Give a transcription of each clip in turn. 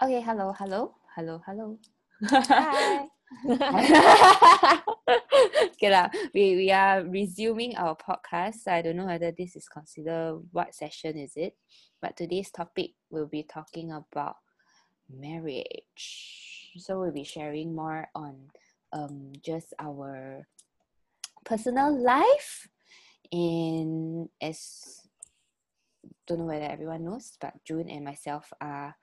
Okay, hello, hello, hello, hello. Hi. okay, lah. we, we are resuming our podcast. I don't know whether this is considered what session is it, but today's topic we'll be talking about marriage. So we'll be sharing more on um just our personal life and as don't know whether everyone knows, but June and myself are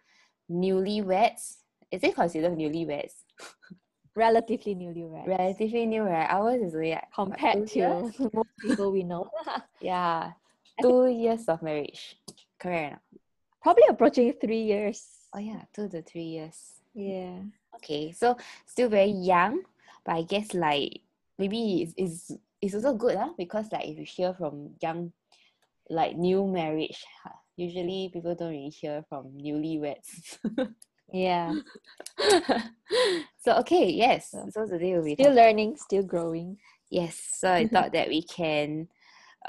newlyweds. Is it considered newlyweds? Relatively newlyweds. Relatively new, right? Ours is only like, Compared to most people we know. yeah, two years of marriage. Correct. Probably approaching three years. Oh yeah, two to three years. Yeah. Okay, so still very young, but I guess like maybe it's it's, it's also good huh? because like if you hear from young, like new marriage, usually people don't really hear from newlyweds. Yeah. so okay, yes. So, So today we'll be Still talking learning, still growing. Yes, so I thought that we can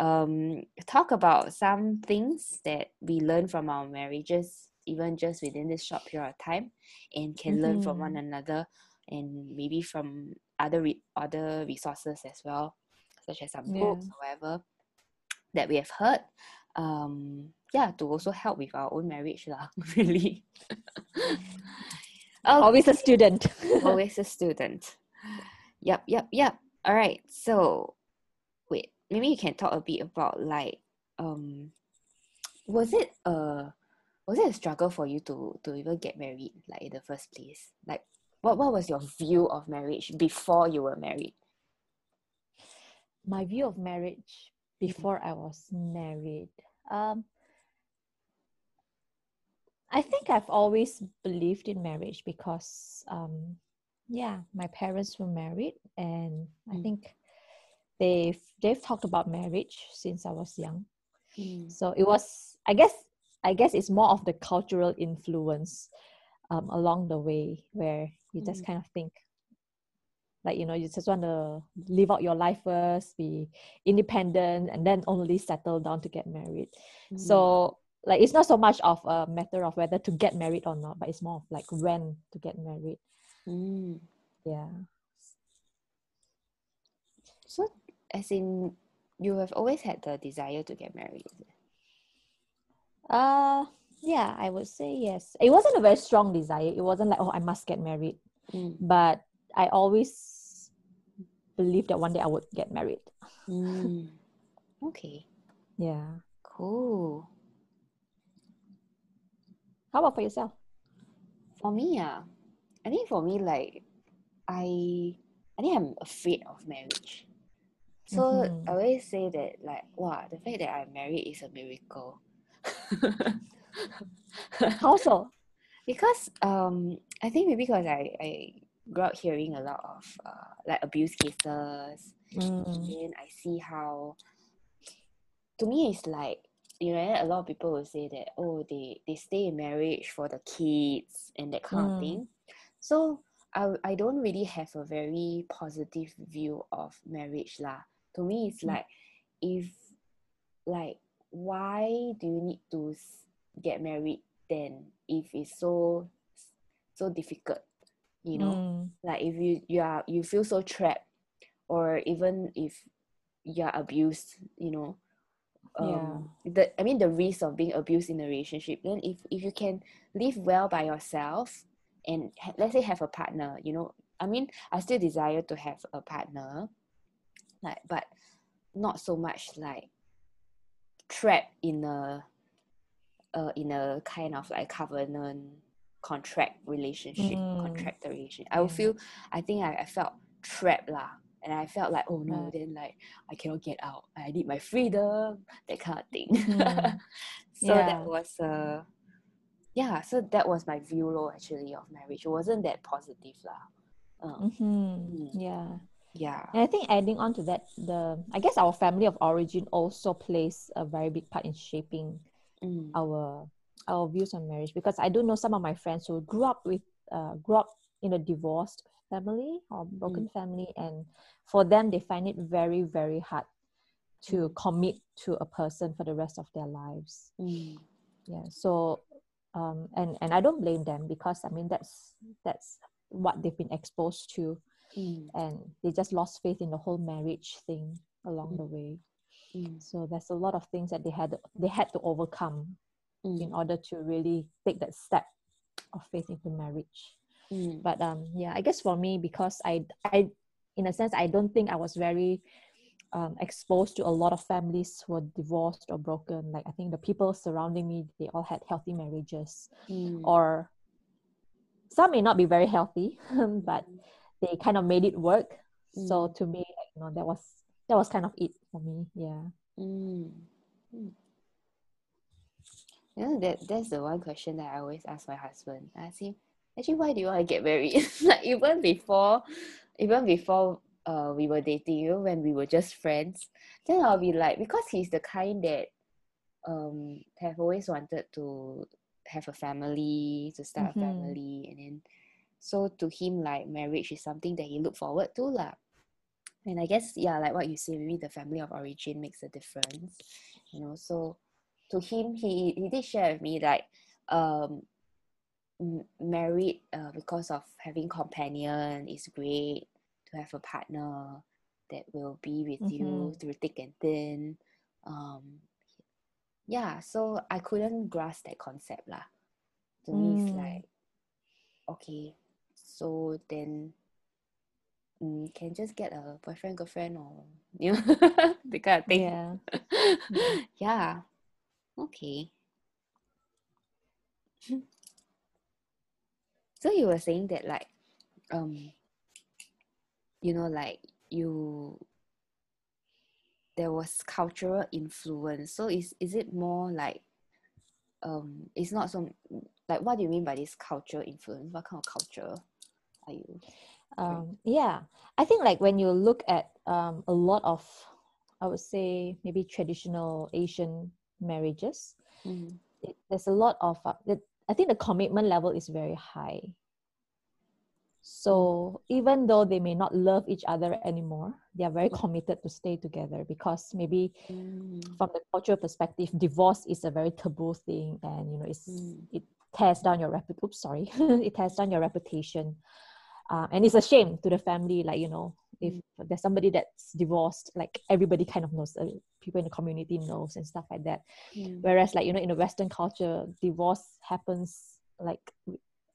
um talk about some things that we learn from our marriages, even just within this short period of time, and can learn from one another, and maybe from other re- other resources as well, such as some books Yeah. or whatever that we have heard. Um, yeah, to also help with our own marriage, lah. Really. Oh, Always a student. always a student. Yep, yep, yep. All right. So, wait, maybe you can talk a bit about like, um, was it a was it a struggle for you to to even get married, like in the first place? Like, what what was your view of marriage before you were married? My view of marriage before I was married. Um, I think I've always believed in marriage because, um, yeah, my parents were married, and I Mm. think they've they've talked about marriage since I was young. Mm, so it was i guess i guess it's more of the cultural influence um, along the way where you just Mm. kind of think like you know you just want to live out your life first be independent and then only settle down to get married mm, so like it's not so much of a matter of whether to get married or not but it's more of like when to get married mm. yeah So, as in, you have always had the desire to get married. uh yeah i would say yes it wasn't a very strong desire it wasn't like oh i must get married Mm, but I always believed that one day I would get married. mm. Okay. Yeah. Cool. How about for yourself? For me, ah, I think for me, like, I, I think I'm afraid of marriage. So Mhm. I always say that, like, wow, the fact that I'm married is a miracle. How so? because um, I think maybe because I, I grew up hearing a lot of uh, like abuse cases, Mm. then I see how to me it's like you know a lot of people will say that oh they they stay in marriage for the kids and that kind of Mm. thing so I, I don't really have a very positive view of marriage lah to me it's Mm. like if like why do you need to get married then if it's so so difficult you know Mm. like if you you are you feel so trapped or even if you are abused you know um the i mean the risk of being abused in a relationship then if if you can live well by yourself and ha- let's say have a partner you know i mean i still desire to have a partner like but not so much like trapped in a uh, in a kind of like covenant contract relationship Mm. contract relationship. i will Yeah. feel i think I, I felt trapped lah and i felt like oh no then like i cannot get out i need my freedom that kind of thing Mhm. so Yeah. that was uh yeah so that was my view lor, actually of marriage it wasn't that positive lah uh, Mhm. Mm. Yeah. yeah And I think adding on to that, the I guess our family of origin also plays a very big part in shaping Mm. our our views on marriage because I do know some of my friends who grew up with uh, grew up in a divorced family or broken family and for them they find it very very hard to Mm. commit to a person for the rest of their lives Mm. yeah so um, and and I don't blame them because I mean that's that's what they've been exposed to, Mm. and they just lost faith in the whole marriage thing along Mm. the way. Mm. So there's a lot of things that they had they had to overcome in Mm. order to really take that step of faith into marriage. Mm. But um, yeah, I guess for me because I I in a sense I don't think I was very um, exposed to a lot of families who were divorced or broken. Like I think the people surrounding me, they all had healthy marriages, Mm. or some may not be very healthy, but they kind of made it work. So Mm. to me, like, you know, that was that was kind of it for me. Yeah. Mm. Mm. You know that that's the one question that I always ask my husband. I ask him, actually, why do you want to get married? like even before, even before uh we were dating, you when we were just friends, then I'll be like, because he's the kind that um have always wanted to have a family, to start a Mhm. family, and then so to him, like marriage is something that he look forward to, lah. And I guess, yeah, like what you say, maybe the family of origin makes a difference, you know. So to him, he he did share with me like, um, married uh, because of having companion is great to have a partner that will be with you Mhm. through thick and thin. Um, yeah, so I couldn't grasp that concept lah. To me, it's Mm. like, okay, so then mm, can just get a boyfriend, girlfriend, or you know, the kind of thing. Yeah. yeah. Okay. So you were saying that like um you know like you there was cultural influence. So is is it more like um it's not so like what do you mean by this cultural influence? What kind of culture are you um, yeah. I think like when you look at um, a lot of i would say maybe traditional asian marriages mm, it, there's a lot of uh, it, i think the commitment level is very high. So even though they may not love each other anymore they are very committed to stay together because maybe mm, from the cultural perspective divorce is a very taboo thing and you know it's Mm. it tears down your reputation oops sorry it tears down your reputation. Uh, and it's a shame to the family like you know if there's somebody that's divorced like everybody kind of knows uh, people in the community knows and stuff like that. Mm, whereas like you know in the western culture divorce happens like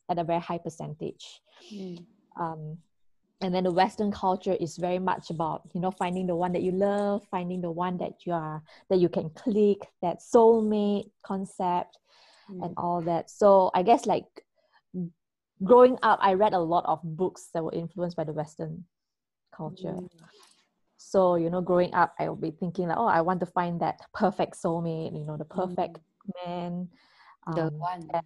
at a very high percentage. Mm, um, and then the western culture is very much about you know finding the one that you love finding the one that you are that you can click that soulmate concept mm, and all that. So i guess like growing up i read a lot of books that were influenced by the western culture. Mm, so you know growing up i will be thinking like oh i want to find that perfect soulmate you know the perfect man. The um, one. and-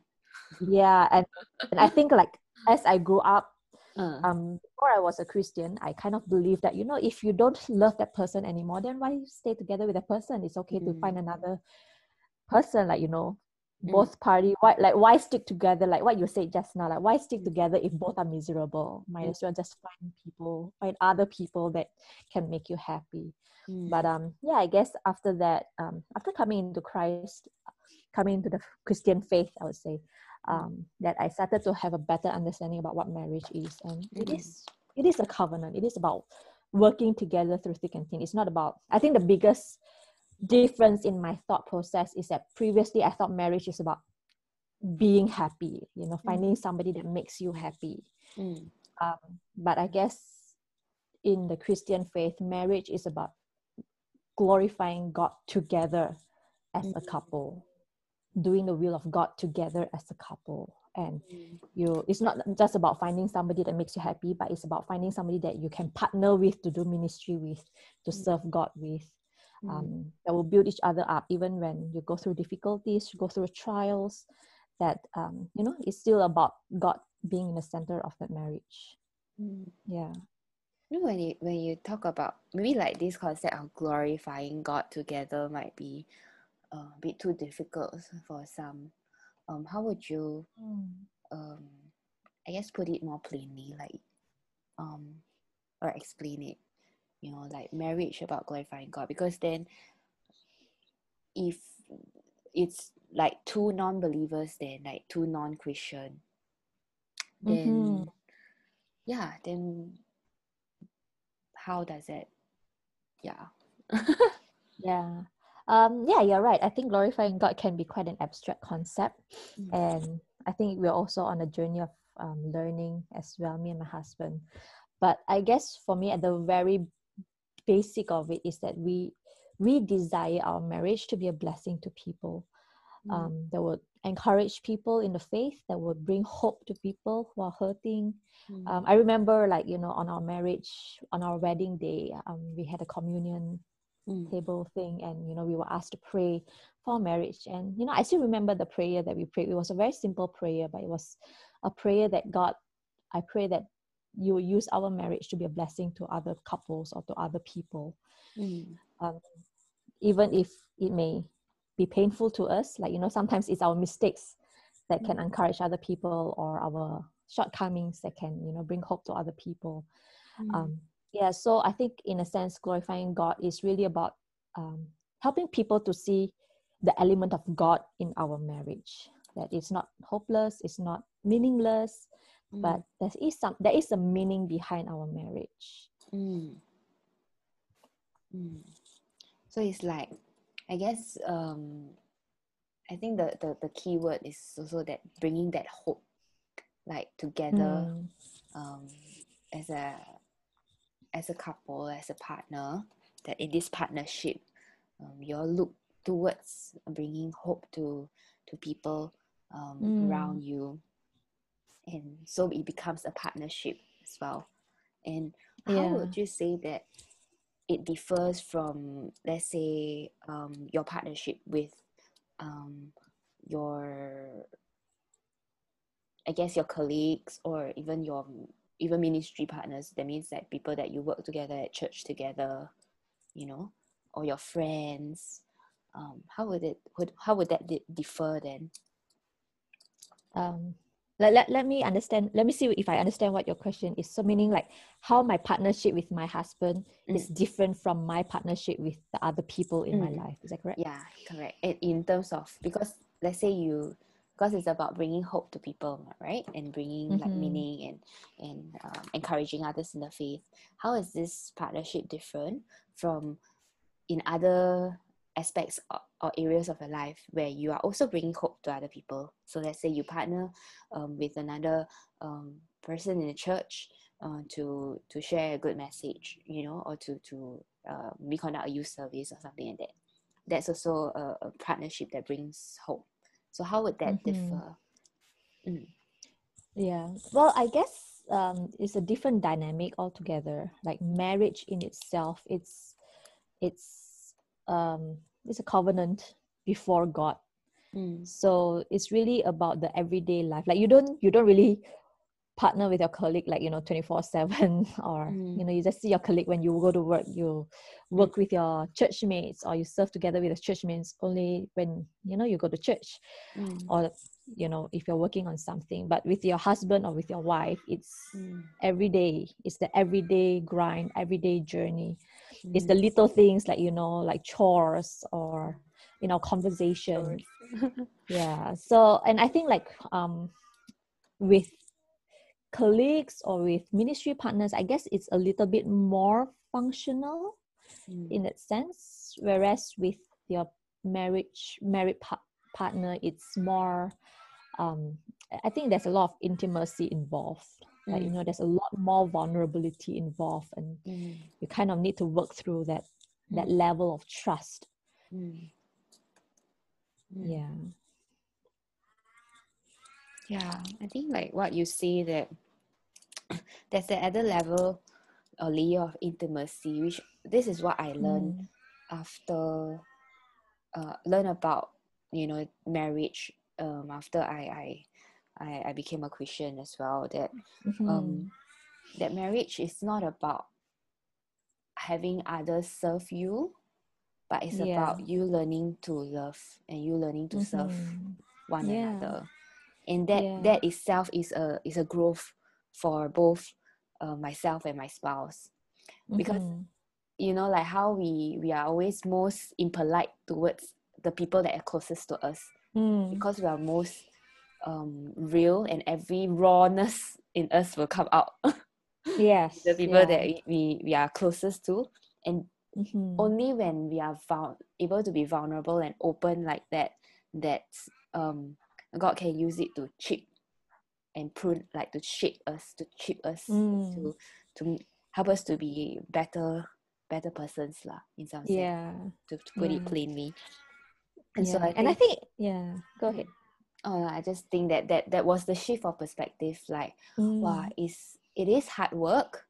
yeah and, and i think like as i grew up uh, um before i was a christian i kind of believe that you know if you don't love that person anymore then why stay together with that person? It's okay to find another person like you know Mm. Both party why like why stick together? Like what you said just now like why stick Mm. together if both are miserable? Might Mm. as well just find people find other people that can make you happy. Mm, but um yeah i guess after that um after coming into christ coming into the christian faith i would say um that i started to have a better understanding about what marriage is. And it Mm. is it is a covenant. It is about working together through thick and thin. It's not about i think the biggest difference in my thought process is that previously i thought marriage is about being happy you know finding somebody that makes you happy mm, um, but I guess in the Christian faith, marriage is about glorifying God together as a couple, doing the will of God together as a couple. And mm, you, it's not just about finding somebody that makes you happy, but it's about finding somebody that you can partner with to do ministry with, to Mm. serve God with. Mm, Um, that will build each other up, even when you go through difficulties, you go through trials. That um, you know, it's still about God being in the center of that marriage. mm. Yeah. You know, when you when you talk about maybe like this concept of glorifying God together might be uh, a bit too difficult for some. Um, how would you um, I guess put it more plainly, like um, or explain it? You know, like marriage about glorifying God, because then if it's like two non-believers then like two non-christian then Mm-hmm. yeah then how does it yeah Yeah. Um, yeah, you're right. I think glorifying God can be quite an abstract concept. Mm. And I think we're also on a journey of um, learning as well, me and my husband. But I guess for me, at the very basic of it is that we we desire our marriage to be a blessing to people. Mm. Um, that would encourage people in the faith, that would bring hope to people who are hurting. Mm. Um, I remember, like, you know, on our marriage, on our wedding day, um, we had a communion Mm. table thing and you know we were asked to pray for marriage and you know i still remember the prayer that we prayed it was a very simple prayer but it was a prayer that god i pray that you will use our marriage to be a blessing to other couples or to other people Mm. um, even if it may be painful to us like you know sometimes it's our mistakes that can Mm. encourage other people or our shortcomings that can you know bring hope to other people Mm. um, yeah so i think in a sense glorifying god is really about um, helping people to see the element of god in our marriage that it's not hopeless it's not meaningless Mm. but there is some there is a meaning behind our marriage Mm. Mm. So it's like, I guess, um, I think the, the, the key word is also that bringing that hope, like together, Mm, um, as a as a couple, as a partner, that in this partnership, um, you all look towards bringing hope to to people um, Mm. around you, and so it becomes a partnership as well. And how Yeah. would you say that it differs from, let's say, um, your partnership with um, your, I guess, your colleagues or even your even ministry partners? That means that people that you work together at church together, you know, or your friends. Um, how would it would how would that di- differ then? um, let, let, let me understand let me see if i understand what your question is so meaning like how my partnership with my husband is different from my partnership with the other people in my Mm. life is that correct Yeah, correct. And in terms of because let's say you because it's about bringing hope to people, right? And bringing like Mhm. meaning and and um, encouraging others in the faith. How is this partnership different from in other aspects or, or areas of your life where you are also bringing hope to other people? So let's say you partner um, with another um, person in the church uh, to to share a good message, you know, or to to uh, conduct a youth service or something like that. That's also a, a partnership that brings hope. So how would that Mhm. differ? Mm. Yeah. Well, I guess um, it's a different dynamic altogether. Like marriage in itself, it's it's um, it's a covenant before God. Mm. So it's really about the everyday life. Like you don't you don't really partner with your colleague like you know 24 7 or Mm. you know you just see your colleague when you go to work you work with your church mates or you serve together with the church mates only when you know you go to church Mm. or you know if you're working on something but with your husband or with your wife it's Mm. every day it's the everyday grind everyday journey it's the little things like you know like chores or you know conversation Sure. yeah so and i think like um with colleagues or with ministry partners i guess it's a little bit more functional Mm. in that sense whereas with your marriage married pa- partner it's more um i think there's a lot of intimacy involved like you know there's a lot more vulnerability involved and Mm. you kind of need to work through that that Mm. level of trust Mm. Mm. yeah Yeah, I think like what you see that there's the other level or layer of intimacy, which this is what I learned Mm. after uh learn about you know marriage um after I I I, I became a Christian as well that Mhm. um that marriage is not about having others serve you but it's Yeah. about you learning to love and you learning to serve Mhm. one Yeah. another and that Yeah. that itself is a is a growth for both uh, myself and my spouse because Mhm. you know like how we we are always most impolite towards the people that are closest to us Mm. because we are most um real and every rawness in us will come out Yes. the people yeah. that we, we, we are closest to and Mhm. only when we are found able to be vulnerable and open like that that um god can use it to chip and prune like to shape us to chip us Mm. to to help us to be better better persons lah in some sense Yeah. to, to put it plainly and so yeah. I and I think think yeah. Go ahead. Oh I just think that that that was the shift of perspective like wow Mm. is it is hard work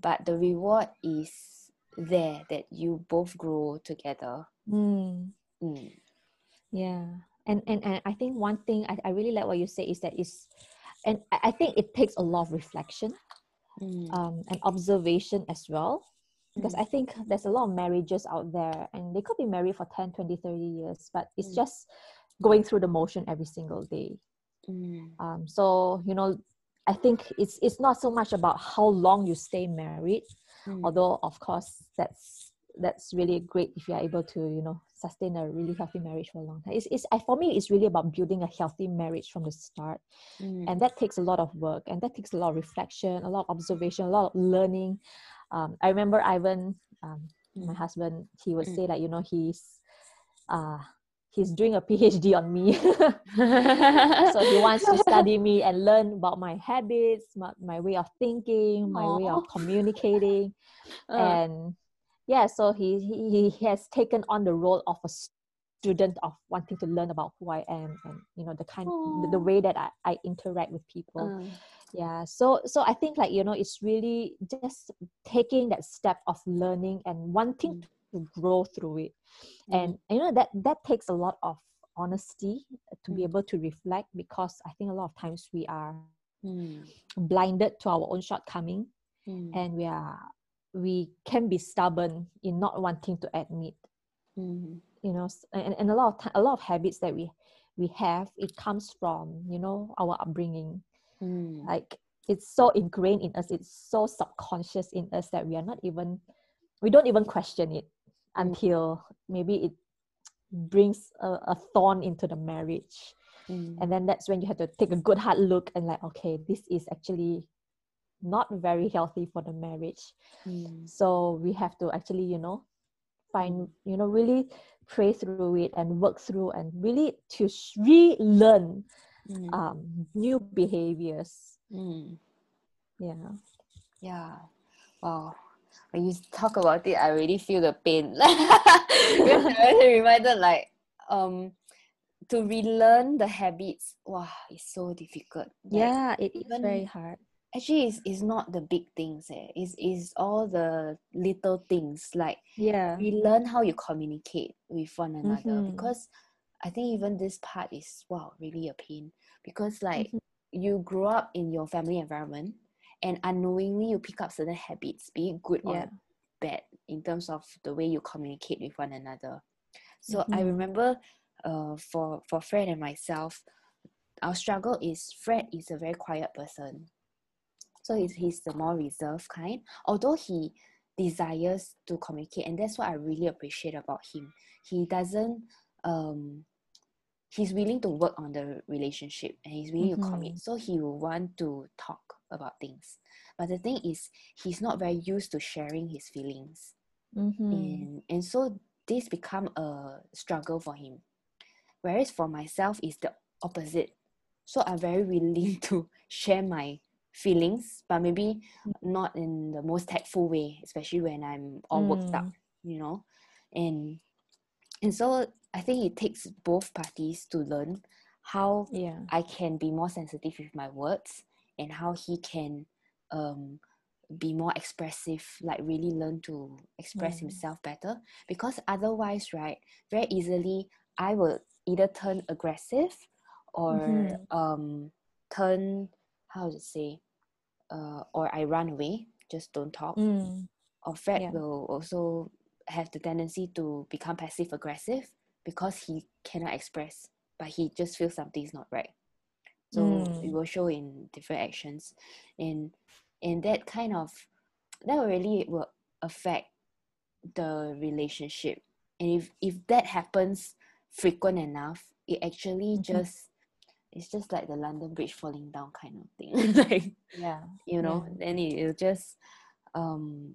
but the reward is there that you both grow together Mm. Mm. Yeah. And, and and I think one thing I, I really like what you say is that is and I I think it takes a lot of reflection Mm. um, and observation as well because Mm. i think there's a lot of marriages out there and they could be married for 10 20 30 years but it's Mm. just going through the motion every single day Mm. um, so you know i think it's it's not so much about how long you stay married Mm. although of course that's that's really great if you're able to you know sustain a really healthy marriage for a long time it's, it's I, for me it's really about building a healthy marriage from the start Mm. and that takes a lot of work and that takes a lot of reflection a lot of observation a lot of learning um, i remember ivan um, my Mm. husband he would Mm. say like you know he's uh he's doing a phd on me. So he wants to study me and learn about my habits my, my way of thinking my way of communicating. Uh, and yeah so he, he he has taken on the role of a student of wanting to learn about who i am and you know the kind the, the way that I, I interact with people. Uh, yeah so so i think like you know it's really just taking that step of learning and wanting Mm. To grow through it. Mm, and you know that that takes a lot of honesty to be Mm. able to reflect because i think a lot of times we are mm, blinded to our own shortcoming mm, and we are we can be stubborn in not wanting to admit. Mm, you know and, and a lot of a lot of habits that we we have it comes from you know our upbringing. Mm, like it's so ingrained in us it's so subconscious in us that we are not even we don't even question it. Until maybe it brings a, a thorn into the marriage. Mm, and then that's when you have to take a good hard look and like okay this is actually not very healthy for the marriage. Mm, so we have to actually you know find you know really pray through it and work through and really to relearn mm, um, new behaviors. Mm. yeah. Yeah. Wow. When you talk about it, I really feel the pain. because I'm really reminded like um to relearn the habits, wow, it's so difficult. Like, yeah it is even- very hard Actually it's, it's not the big things, eh. It's, it's all the little things like yeah relearn how you communicate with one another Mhm. because I think even this part is wow really a pain because like Mhm. you grew up in your family environment and unknowingly you pick up certain habits be it good yeah. or bad in terms of the way you communicate with one another. So I Mhm. remember uh for for Fred and myself our struggle is Fred is a very quiet person. So he's, he's the more reserved kind although he desires to communicate and that's what i really appreciate about him. He doesn't um he's willing to work on the relationship and he's willing to commit. Mhm. so he will want to talk about things. But the thing is he's not very used to sharing his feelings. Mhm. and and so this become a struggle for him. Whereas for myself is the opposite. So i'm very willing to share my feelings but maybe not in the most tactful way especially when i'm all worked up Mm. you know? And and so i think it takes both parties to learn how yeah. I can be more sensitive with my words and how he can um be more expressive, like really learn to express Mm. himself better. Because otherwise, right, very easily I will either turn aggressive or Mhm. um turn how to say uh or I run away, just don't talk. Mm. Or Fred Yeah. will also have the tendency to become passive aggressive because he cannot express, but he just feels something is not right. So it Mm. will show in different actions, and and that kind of that really will affect the relationship. And if if that happens frequent enough, it actually Mhm. just it's just like the London Bridge falling down kind of thing. like yeah you know, Yeah. then it, it'll just um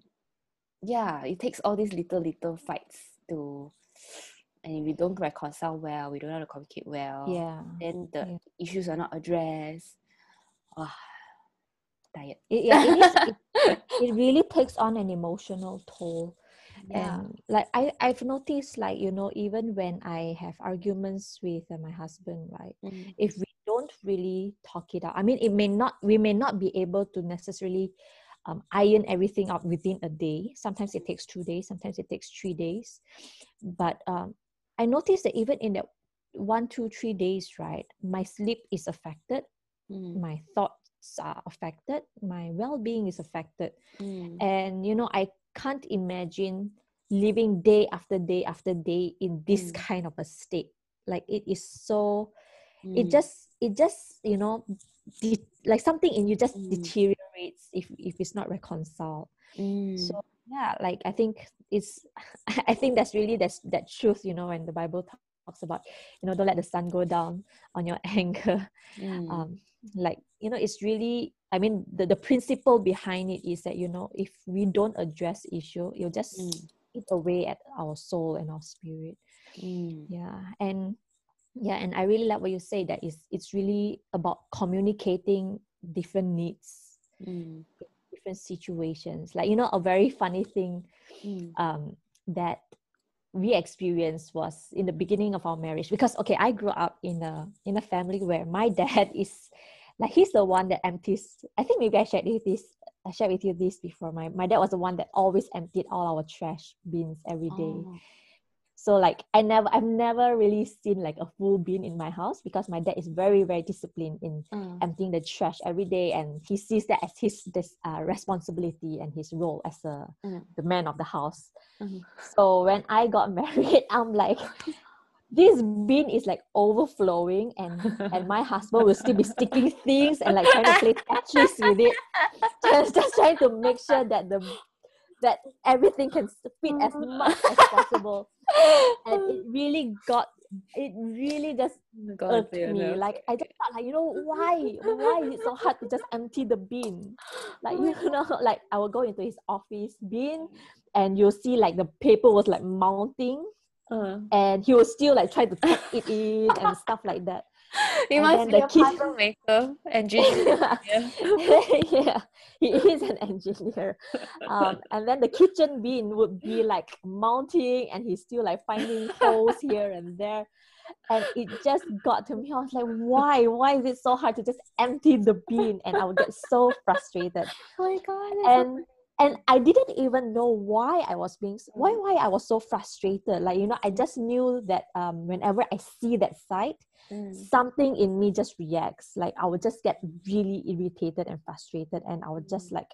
yeah, it takes all these little little fights to and if we don't reconcile well, we don't know how to communicate well, yeah then the yeah. issues are not addressed. Ah, tired. it, yeah, it, is, it, it really takes on an emotional toll Yeah. and like I, i've noticed like you know even when i have arguments with uh, my husband right Mm, if we don't really talk it out i mean it may not we may not be able to necessarily um, iron everything out within a day sometimes it takes two days sometimes it takes three days but um, i noticed that even in that one two three days right my sleep is affected mm, my thoughts are affected my well-being is affected. Mm, and you know i can't imagine living day after day after day in this Mm. kind of a state. Like it is so it mm, just it just you know de- like something in you just Mm. deteriorates if if it's not reconciled. Mm, so yeah like i think it's i think that's really that's that truth you know when the bible talks about you know don't let the sun go down on your anger. Mm, um like you know it's really i mean the, the principle behind it is that you know if we don't address issue you'll just mm, eat away at our soul and our spirit. Mm, yeah and yeah and i really like what you say that is it's really about communicating different needs mm, different situations. Like you know a very funny thing mm, um that we experienced was in the beginning of our marriage. Because okay i grew up in a in a family where my dad is like he's the one that empties. I think maybe i shared with this i shared with you this before. My, my dad was the one that always emptied all our trash bins every day. Oh, so like i never i've never really seen like a full bin in my house because my dad is very very disciplined in uh, emptying the trash every day and he sees that as his this uh, responsibility and his role as a Mm. the man of the house. Mhm. so when i got married i'm like this bin is like overflowing and and my husband will still be sticking things and like trying to play tetris with it. Just, just trying to make sure that the that everything can fit as much as possible and it really got it really just irked me. no. Like I just thought, like you know, why why is it so hard to just empty the bin? Like you know, like I will go into his office bin, and you'll see like the paper was like mounting, Uh, and he was still like trying to tuck it in and stuff like that. he must be the a kid- puzzle maker, engineer. yeah. he is an engineer. Um, and then the kitchen bin would be like mounting, and he's still like finding holes here and there. And it just got to me. I was like, why? Why is it so hard to just empty the bin? And I would get so frustrated. Oh my God. And and I didn't even know why I was being why Mm. why I was so frustrated. Like you know, I just knew that um, whenever I see that sight, Mm, something in me just reacts like i would just get really irritated and frustrated and i would just Mm. like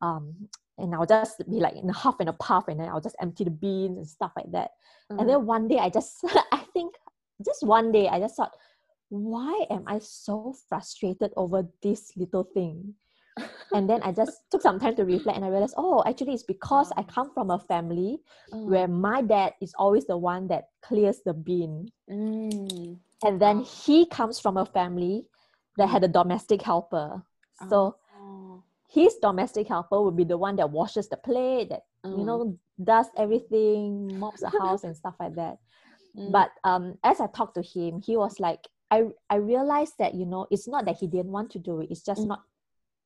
um and i'll just be like in a huff and a puff and then i'll just empty the beans and stuff like that mm, and then one day i just i think just one day i just thought why am i so frustrated over this little thing and then i just took some time to reflect and i realized oh actually it's because i come from a family mm, where my dad is always the one that clears the bin. Mm, and then Wow. he comes from a family that had a domestic helper. So oh, his domestic helper would be the one that washes the plate that you mm, know does everything mops the house and stuff like that. Mm, but um as i talked to him he was like i i realized that you know it's not that he didn't want to do it it's just Mm. not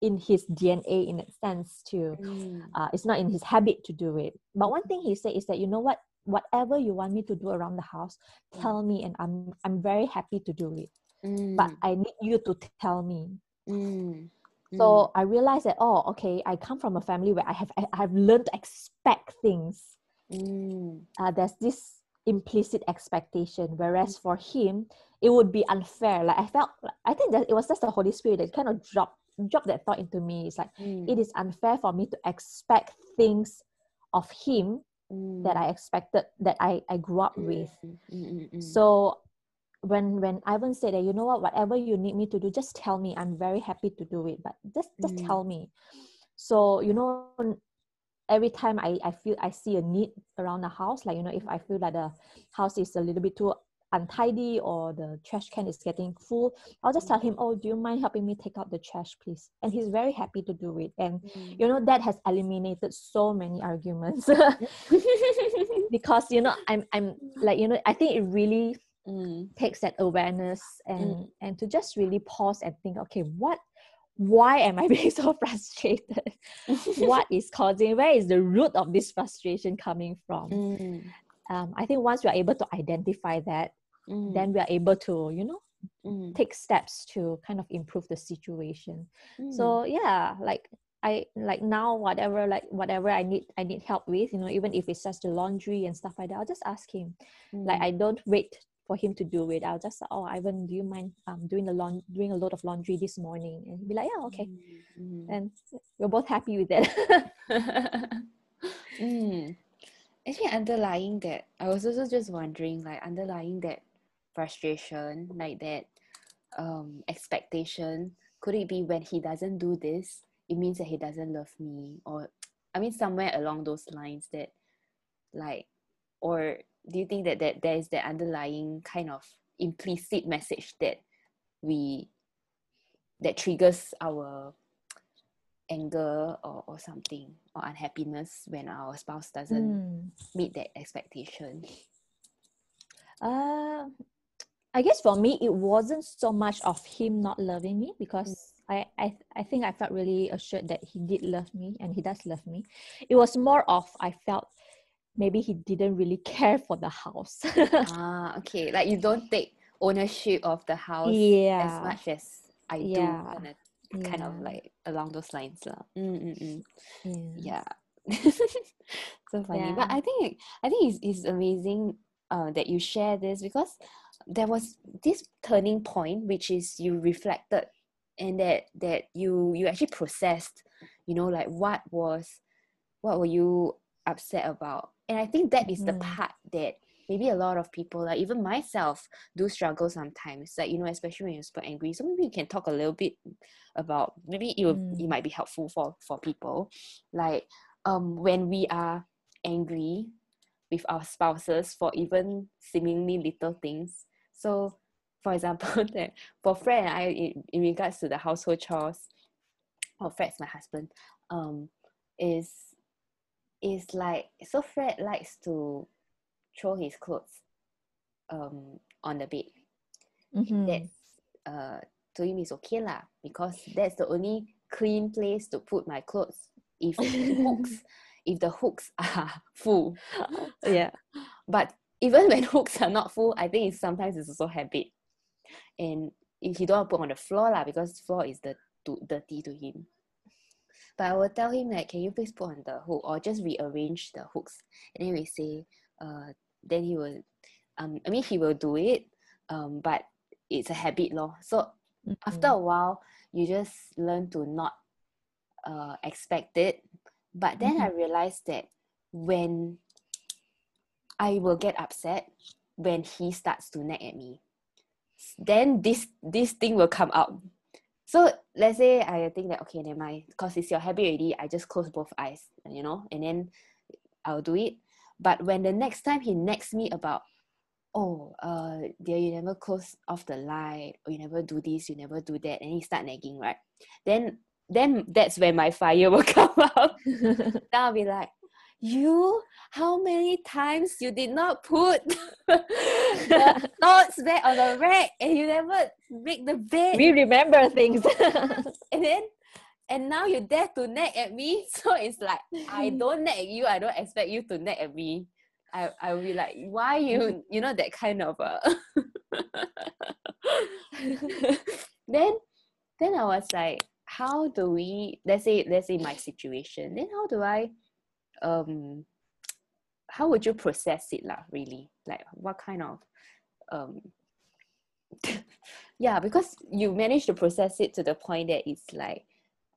in his dna in a sense to mm, uh, it's not in his habit to do it. But one thing he said is that you know what? Whatever you want me to do around the house Mm. tell me and i'm i'm very happy to do it. Mm, but i need you to tell me. Mm, so i realized that oh okay i come from a family where i have i have learned to expect things. Mm, uh, there's this implicit expectation whereas for him it would be unfair. Like i felt i think that it was just the holy spirit that kind of dropped dropped that thought into me. It's like mm, it is unfair for me to expect things of him mm, that i expected that i i grew up with. Mm, mm, mm, mm, so when when Ivan said that you know what? Whatever you need me to do just tell me. I'm very happy to do it but just just tell me. So you know every time I I feel I see a need around the house like you know if I feel that the house is a little bit too untidy or the trash can is getting full, I'll just tell him, "Oh, do you mind helping me take out the trash, please?" And he's very happy to do it. And mm. you know that has eliminated so many arguments because you know I'm I'm like you know I think it really mm. takes that awareness and mm. and to just really pause and think, okay, what why am I being so frustrated? what is causing? Where is the root of this frustration coming from? Mm. Um, I think once we are able to identify that, mm. then we are able to, you know, mm. take steps to kind of improve the situation. So mm. yeah, like I like now whatever like whatever I need I need help with, you know, even if it's just the laundry and stuff like that, I'll just ask him. Like mm. I don't wait for him to do it. I'll just oh Ivan, do you mind um doing the laun- doing a load of laundry this morning? And he'll be like, yeah, okay. Mm-hmm. And we're both happy with that. mm. Actually, underlying that, I was also just wondering, like underlying that frustration, like that um expectation, could it be when he doesn't do this, it means that he doesn't love me, or I mean somewhere along those lines that, like, or do you think that, that there is that underlying kind of implicit message that we that triggers our anger or, or something or unhappiness when our spouse doesn't mm. meet that expectation? Uh i guess for me it wasn't so much of him not loving me because. I, I I think I felt really assured that he did love me and he does love me. It was more of I felt maybe he didn't really care for the house. ah, okay. Like you don't take ownership of the house yeah. as much as I yeah. do. Kind of, yeah. kind of like along those lines. Mm, Yeah. yeah. so funny. But I think I think it's, it's amazing uh, that you share this because there was this turning point which is you reflected and that that you you actually processed you know like what was what were you upset about and i think that is the mm. part that maybe a lot of people like even myself do struggle sometimes like you know especially when you're super angry so maybe we can talk a little bit about maybe it, will, mm. it might be helpful for for people like um when we are angry with our spouses for even seemingly little things so for example that for fred and i in, in regards to the household chores or fred's my husband um is is like so Fred likes to throw his clothes um on the bed. Mm-hmm. That's uh to him is okay lah because that's the only clean place to put my clothes. If he hooks if the hooks are full. yeah. But even when hooks are not full, I think it's sometimes it's also habit. And if you don't put on the floor lah, because floor is the too dirty to him. But I will tell him like, can you please put on the hook or just rearrange the hooks? And then we say, uh, then he will, um, I mean, he will do it, um, but it's a habit law. So mm-hmm. after a while, you just learn to not uh, expect it. But then mm-hmm. I realized that when I will get upset when he starts to nag at me, then this this thing will come out so let's say I think that okay, never mind, because it's your habit already. I just close both eyes, you know, and then I'll do it. But when the next time he nags me about, oh, uh, dear, you never close off the light, or you never do this, you never do that, and he start nagging, right? Then then that's when my fire will come out. then I'll be like, you? How many times you did not put the thoughts back on the rack and you never make the bed? We remember things. And then and now you dare to nag at me? So it's like i don't nag at you. I don't expect you to nag at me. I i will be like why you you know that kind of uh then then i was like how do we let's say let's say my situation then how do i um how would you process it lah really? Like what kind of um yeah because you managed to process it to the point that it's like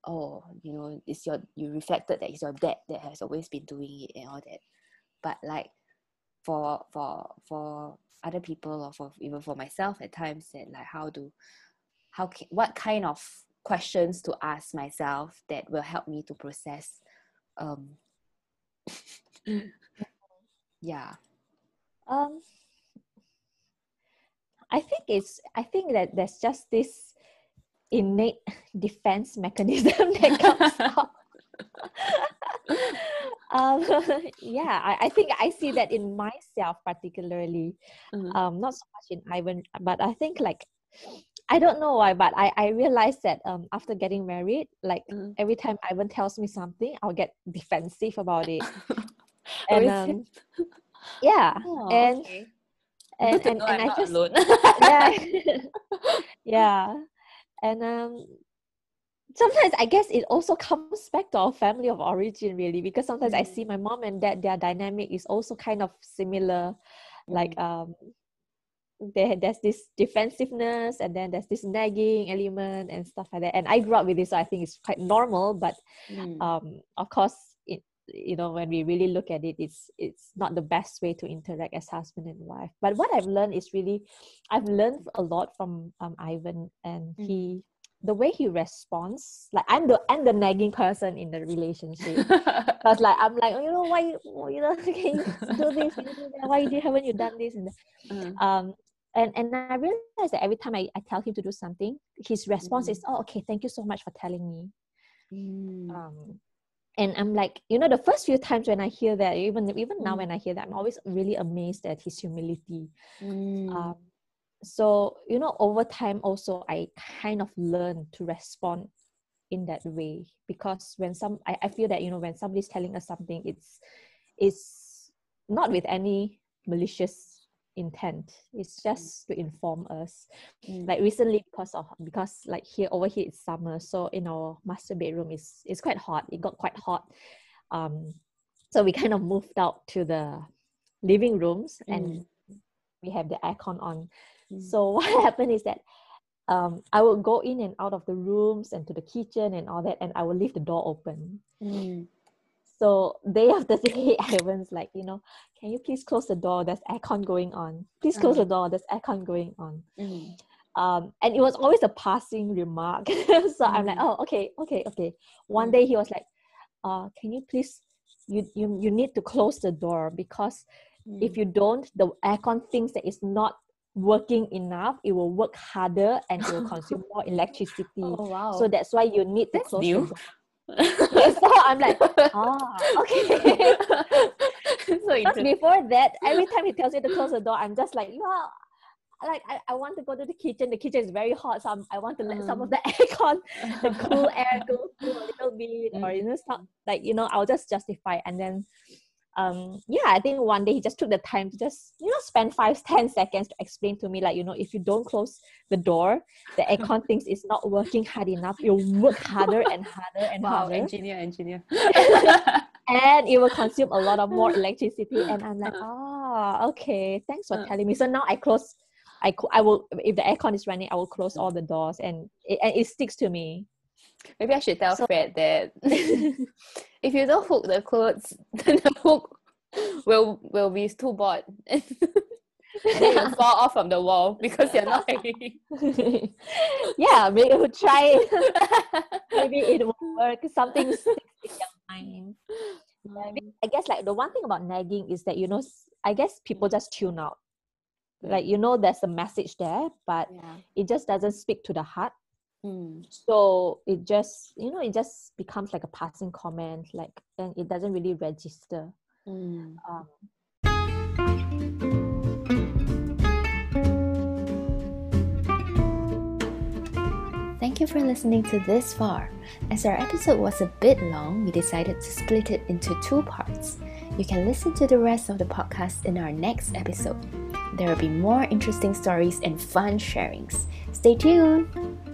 oh you know it's your you reflected that it's your dad that has always been doing it and all that. But like for for for other people or for even for myself at times that like how do how can, what kind of questions to ask myself that will help me to process um yeah um I think it's I think that there's just this innate defense mechanism that comes up. um, yeah, I, I think I see that in myself particularly. Mm-hmm. Um, not so much in Ivan, but I think like I don't know why, but I, I realized that um after getting married, like mm-hmm. every time Ivan tells me something, I'll get defensive about it. and um, yeah, oh, and, okay. and and, and, I just yeah, yeah, and um sometimes I guess it also comes back to our family of origin really because sometimes mm-hmm. I see my mom and dad their dynamic is also kind of similar mm-hmm. like um there, there's this defensiveness and then there's this nagging element and stuff like that and I grew up with this so I think it's quite normal but mm. um of course it you know when we really look at it it's it's not the best way to interact as husband and wife but what I've learned is really I've learned a lot from um, Ivan and mm. he the way he responds, like I'm the I'm the nagging person in the relationship. Because like I'm like, oh, you know, why you know, can you do this? You do that? Why you haven't you done this? And uh-huh. um, and and I realized that every time I, I tell him to do something, his response mm. is, oh, okay, thank you so much for telling me. Mm. Um, and I'm like, you know, the first few times when I hear that, even even mm. now when I hear that, I'm always really amazed at his humility. Mm. Um, so you know over time also i kind of learn to respond in that way because when some I, I feel that you know when somebody's telling us something it's it's not with any malicious intent it's mm. just to inform us mm. like recently because of because like here over here it's summer so in our master bedroom is it's quite hot it got quite hot um so we kind of moved out to the living rooms mm. and we have the aircon on Mm. So what happened is that um, I would go in and out of the rooms and to the kitchen and all that, and I would leave the door open. Mm. So day after day, Ivan's like, you know, can you please close the door? There's aircon going on. Please close uh-huh. the door. There's aircon going on. Mm. Um, and it was always a passing remark. so mm. I'm like, mm. oh, okay, okay, okay. One mm. day he was like, uh, can you please, you, you, you need to close the door because if mm. you don't, the aircon thinks that it's not working enough, it will work harder and it will consume more electricity. Oh, wow. So that's why you need to that's close new. the so I'm like, oh, okay. so before that, every time he tells me to close the door, I'm just like, yeah, like I, I want to go to the kitchen. The kitchen is very hot, so I'm, i want to let some of the mm. aircon, the cool air go through a little bit, or you know, stop, like you know, I'll just justify and then um yeah i think one day he just took the time to just you know spend five ten seconds to explain to me like you know if you don't close the door the aircon thinks it's not working hard enough. You'll work harder and harder and wow, harder. engineer engineer. And it will consume a lot of more electricity and i'm like oh okay thanks for uh. telling me. So now i close I, I will if the aircon is running i will close all the doors and it, and it sticks to me Maybe I should tell so, Fred that if you don't hook the clothes, then the hook will will be too bored. and then you fall off from the wall because you're not hanging. yeah, maybe we'll try it. maybe it will work. Something sticks in your mind. I guess like the one thing about nagging is that you know I guess people just tune out. Like you know there's a message there, but yeah. it just doesn't speak to the heart. Mm. So it just, you know, it just becomes like a passing comment, like, and it doesn't really register. Mm. Um, Thank you for listening to this far. As our episode was a bit long, we decided to split it into two parts. You can listen to the rest of the podcast in our next episode. There will be more interesting stories and fun sharings. Stay tuned!